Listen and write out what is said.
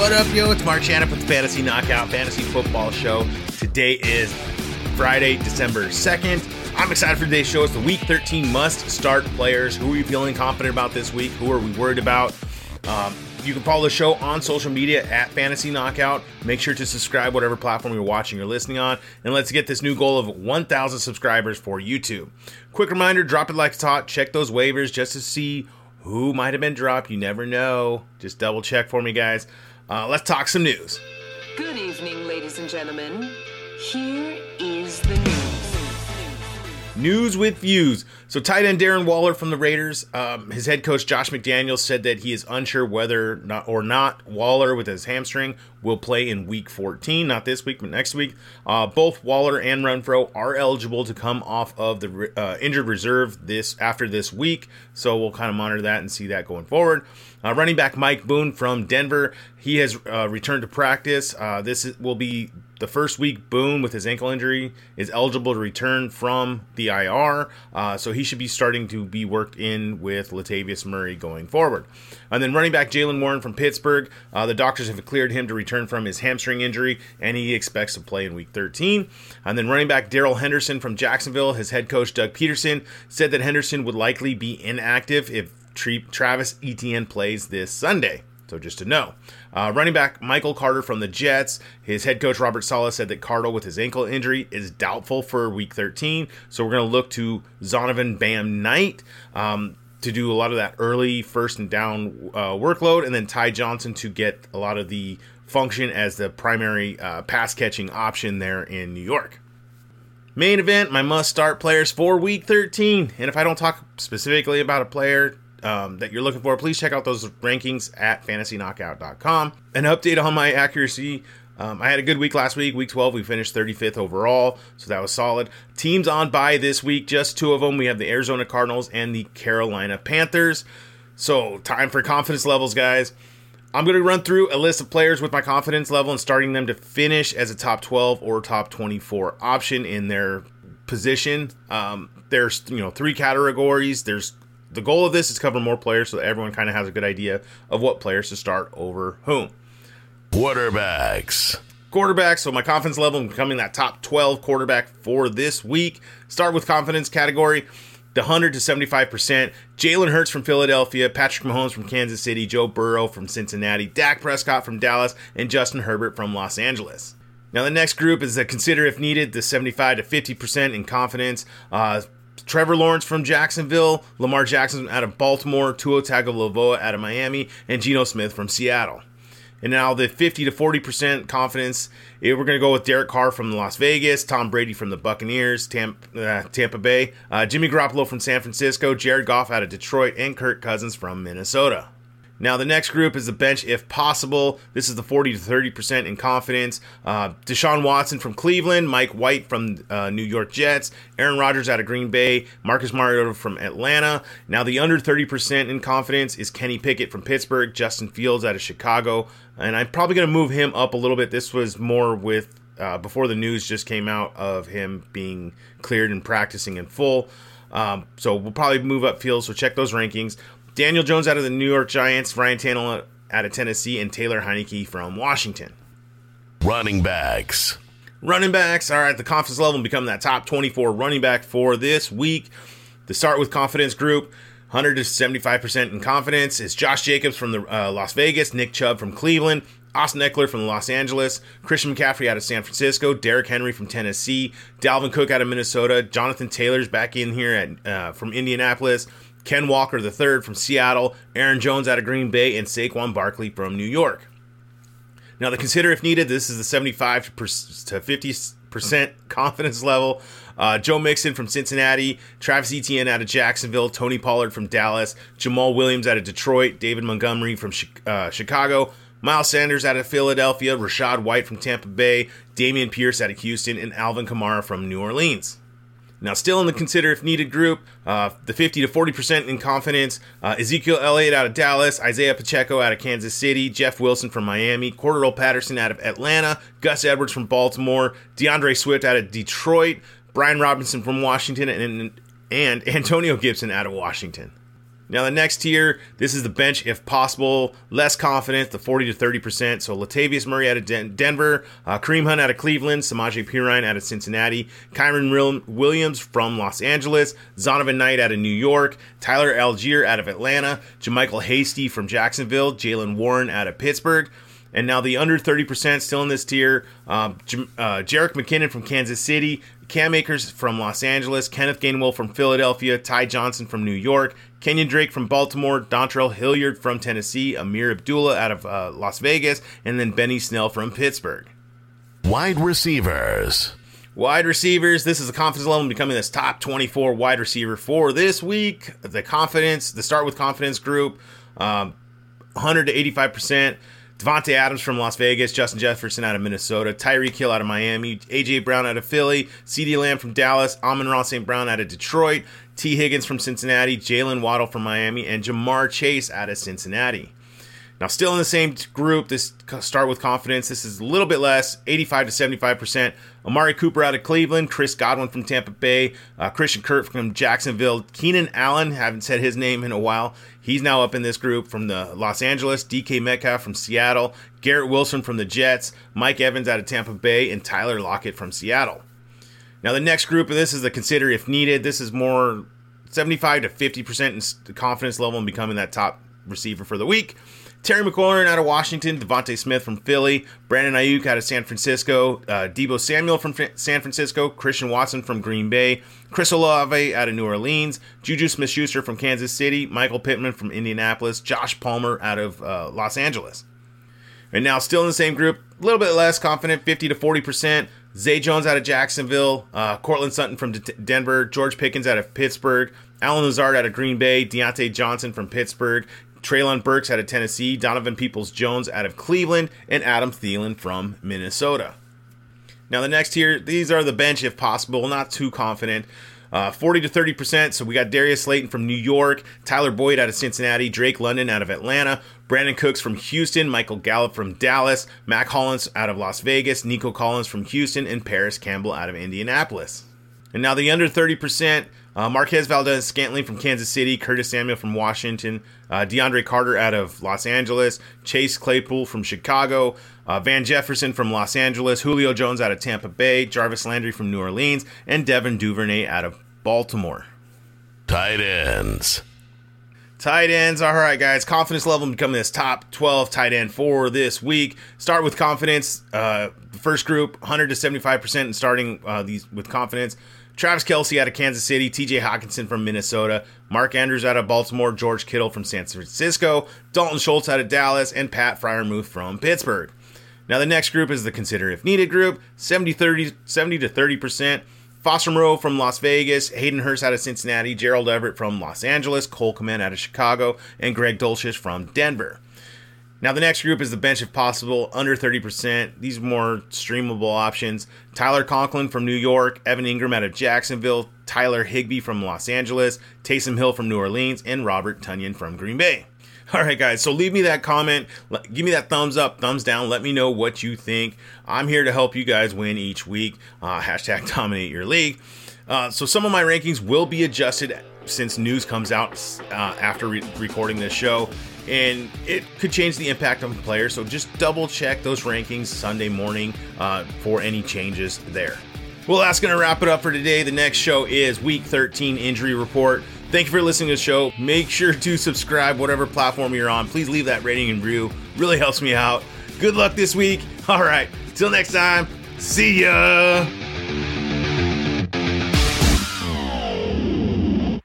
What up, yo? It's Mark Shannon with the Fantasy Knockout Fantasy Football Show. Today is Friday, December 2nd. I'm excited for today's show. It's the Week 13 must start players. Who are you feeling confident about this week? Who are we worried about? Um, you can follow the show on social media at Fantasy Knockout. Make sure to subscribe whatever platform you're watching or listening on. And let's get this new goal of 1,000 subscribers for YouTube. Quick reminder drop it like it's hot. Check those waivers just to see who might have been dropped. You never know. Just double check for me, guys. Uh, let's talk some news. Good evening, ladies and gentlemen. Here is the news. News with views. So, tight end Darren Waller from the Raiders, um, his head coach Josh McDaniels said that he is unsure whether not, or not Waller with his hamstring will play in Week 14, not this week, but next week. Uh, both Waller and Renfrow are eligible to come off of the uh, injured reserve this after this week, so we'll kind of monitor that and see that going forward. Uh, running back Mike Boone from Denver, he has uh, returned to practice. Uh, this is, will be the first week Boone with his ankle injury is eligible to return from the IR, uh, so he should be starting to be worked in with Latavius Murray going forward. And then running back Jaylen Warren from Pittsburgh, uh, the doctors have cleared him to return from his hamstring injury, and he expects to play in Week 13. And then running back Darrell Henderson from Jacksonville, his head coach Doug Pederson said that Henderson would likely be inactive if Travis Etienne plays this Sunday. So just to know. Uh, running back Michael Carter from the Jets, his head coach Robert Saleh said that Carter with his ankle injury is doubtful for week 13. So we're going to look to Zonovan Bam Knight um, to do a lot of that early first and down uh, workload, and then Ty Johnson to get a lot of the function as the primary uh, pass catching option there in New York. Main event, my must start players for week 13. And if I don't talk specifically about a player, um, that you're looking for, please check out those rankings at fantasyknockout.com. An update on my accuracy. Um, I had a good week last week. Week 12, we finished 35th overall, so that was solid. Teams on by this week, just two of them. We have the Arizona Cardinals and the Carolina Panthers. So, time for confidence levels, guys. I'm going to run through a list of players with my confidence level and starting them to finish as a top 12 or top 24 option in their position. Um, there's you know three categories. There's the goal of this is cover more players so that everyone kind of has a good idea of what players to start over whom. Quarterbacks. Quarterbacks. So my confidence level in becoming that top 12 quarterback for this week. Start with confidence category. The 100 to 75%. Jalen Hurts from Philadelphia, Patrick Mahomes from Kansas City, Joe Burrow from Cincinnati, Dak Prescott from Dallas, and Justin Herbert from Los Angeles. Now, the next group is the consider if needed, the 75 to 50% in confidence. Uh, Trevor Lawrence from Jacksonville, Lamar Jackson out of Baltimore, Tua Tagovailoa out of Miami, and Geno Smith from Seattle. And now the 50 to 40% confidence, eh, we're going to go with Derek Carr from Las Vegas, Tom Brady from the Buccaneers, Tampa, uh, Tampa Bay, uh, Jimmy Garoppolo from San Francisco, Jared Goff out of Detroit, and Kirk Cousins from Minnesota. Now, the next group is the bench if possible. This is the 40 to 30% in confidence. Uh, Deshaun Watson from Cleveland, Mike White from uh, New York Jets, Aaron Rodgers out of Green Bay, Marcus Mariota from Atlanta. Now, the under 30% in confidence is Kenny Pickett from Pittsburgh, Justin Fields out of Chicago. And I'm probably going to move him up a little bit. This was more with uh, before the news just came out of him being cleared and practicing in full. Um, so we'll probably move up Fields. So check those rankings. Daniel Jones out of the New York Giants, Ryan Tannehill out of Tennessee, and Taylor Heinicke from Washington. Running backs. Running backs. All right, the confidence level become that top 24 running back for this week. To start with confidence group, 100 to 75% in confidence is Josh Jacobs from the uh, Las Vegas, Nick Chubb from Cleveland, Austin Ekeler from Los Angeles, Christian McCaffrey out of San Francisco, Derrick Henry from Tennessee, Dalvin Cook out of Minnesota, Jonathan Taylor's back in here at uh, from Indianapolis, Ken Walker III from Seattle, Aaron Jones out of Green Bay, and Saquon Barkley from New York. Now, the consider if needed, this is the 75 to 50% confidence level. Uh, Joe Mixon from Cincinnati, Travis Etienne out of Jacksonville, Tony Pollard from Dallas, Jamaal Williams out of Detroit, David Montgomery from uh, Chicago, Miles Sanders out of Philadelphia, Rachaad White from Tampa Bay, Dameon Pierce out of Houston, and Alvin Kamara from New Orleans. Now, still in the consider if needed group, uh, the 50 to 40% in confidence, uh, Ezekiel Elliott out of Dallas, Isaiah Pacheco out of Kansas City, Jeff Wilson from Miami, Cordarrelle Patterson out of Atlanta, Gus Edwards from Baltimore, D'Andre Swift out of Detroit, Brian Robinson from Washington, and, and Antonio Gibson out of Washington. Now the next tier, this is the bench if possible, less confidence, the 40 to 30 percent. So Latavius Murray out of Den- Denver, uh, Kareem Hunt out of Cleveland, Samaje Perine out of Cincinnati, Kyren Williams from Los Angeles, Zonovan Knight out of New York, Tyler Allgeier out of Atlanta, JaMycal Hasty from Jacksonville, Jaylen Warren out of Pittsburgh. And now the under 30% still in this tier. Um, uh, Jerick McKinnon from Kansas City, Cam Akers from Los Angeles, Kenneth Gainwell from Philadelphia, Ty Johnson from New York, Kenyan Drake from Baltimore, Dontrell Hilliard from Tennessee, Ameer Abdullah out of uh, Las Vegas, and then Benny Snell from Pittsburgh. Wide receivers. Wide receivers. This is the confidence level becoming this top 24 wide receiver for this week. The confidence, the start with confidence group, um, 100 to 85 percent. Davante Adams from Las Vegas, Justin Jefferson out of Minnesota, Tyreek Hill out of Miami, AJ Brown out of Philly, CeeDee Lamb from Dallas, Amon-Ra St. Brown out of Detroit, Tee Higgins from Cincinnati, Jalen Waddle from Miami, and Ja'Marr Chase out of Cincinnati. Now, still in the same group, this start with confidence. This is a little bit less, 85 to 75%. Amari Cooper out of Cleveland, Chris Godwin from Tampa Bay, uh, Christian Kirk from Jacksonville, Keenan Allen, haven't said his name in a while. He's now up in this group from the Los Angeles, DK Metcalf from Seattle, Garrett Wilson from the Jets, Mike Evans out of Tampa Bay, and Tyler Lockett from Seattle. Now, the next group of this is the consider if needed. This is more 75 to 50% confidence level in becoming that top receiver for the week. Terry McLaurin out of Washington, DeVonta Smith from Philly, Brandon Aiyuk out of San Francisco, uh, Deebo Samuel from San Francisco, Christian Watson from Green Bay, Chris Olave out of New Orleans, JuJu Smith-Schuster from Kansas City, Michael Pittman from Indianapolis, Josh Palmer out of uh, Los Angeles. And now, still in the same group, a little bit less confident, 50 to 40 percent. Zay Jones out of Jacksonville, uh, Courtland Sutton from D- Denver, George Pickens out of Pittsburgh, Allen Lazard out of Green Bay, Diontae Johnson from Pittsburgh, Treylon Burks out of Tennessee, Donovan Peoples Jones out of Cleveland, and Adam Thielen from Minnesota. Now, the next here, these are the bench if possible, not too confident. Uh, 40 to 30%. So we got Darius Slayton from New York, Tyler Boyd out of Cincinnati, Drake London out of Atlanta, Brandin Cooks from Houston, Michael Gallup from Dallas, Mack Hollins out of Las Vegas, Nico Collins from Houston, and Parris Campbell out of Indianapolis. And now the under 30%. Uh, Marquez Valdes Scantling from Kansas City, Curtis Samuel from Washington, uh, DeAndre Carter out of Los Angeles, Chase Claypool from Chicago, uh, Van Jefferson from Los Angeles, Julio Jones out of Tampa Bay, Jarvis Landry from New Orleans, and Devin Duvernay out of Baltimore. Tight ends. Tight ends. All right, guys. Confidence level becoming this top 12 tight end for this week. Start with confidence. Uh, the first group, 100 to 75% and starting uh, these with confidence. Travis Kelce out of Kansas City, TJ Hockenson from Minnesota, Mark Andrews out of Baltimore, George Kittle from San Francisco, Dalton Schultz out of Dallas, and Pat Freiermuth from Pittsburgh. Now, the next group is the consider if needed group 70, 30, 70 to 30%. Foster Moreau from Las Vegas, Hayden Hurst out of Cincinnati, Gerald Everett from Los Angeles, Cole out of Chicago, and Greg Dulcich from Denver. Now, the next group is the bench if possible, under 30%. These are more streamable options. Tyler Conklin from New York, Evan Engram out of Jacksonville, Tyler Higbee from Los Angeles, Taysom Hill from New Orleans, and Robert Tonyan from Green Bay. All right, guys. So leave me that comment. Give me that thumbs up, thumbs down. Let me know what you think. I'm here to help you guys win each week. Uh, hashtag dominate your league. Uh, so some of my rankings will be adjusted since news comes out uh, after re- recording this show, and it could change the impact on the player. So just double check those rankings Sunday morning uh, for any changes there. Well, that's going to wrap it up for today. The next show is Week 13 Injury Report. Thank you for listening to the show. Make sure to subscribe, whatever platform you're on. Please leave that rating and review. Really helps me out. Good luck this week. All right. Till next time. See ya.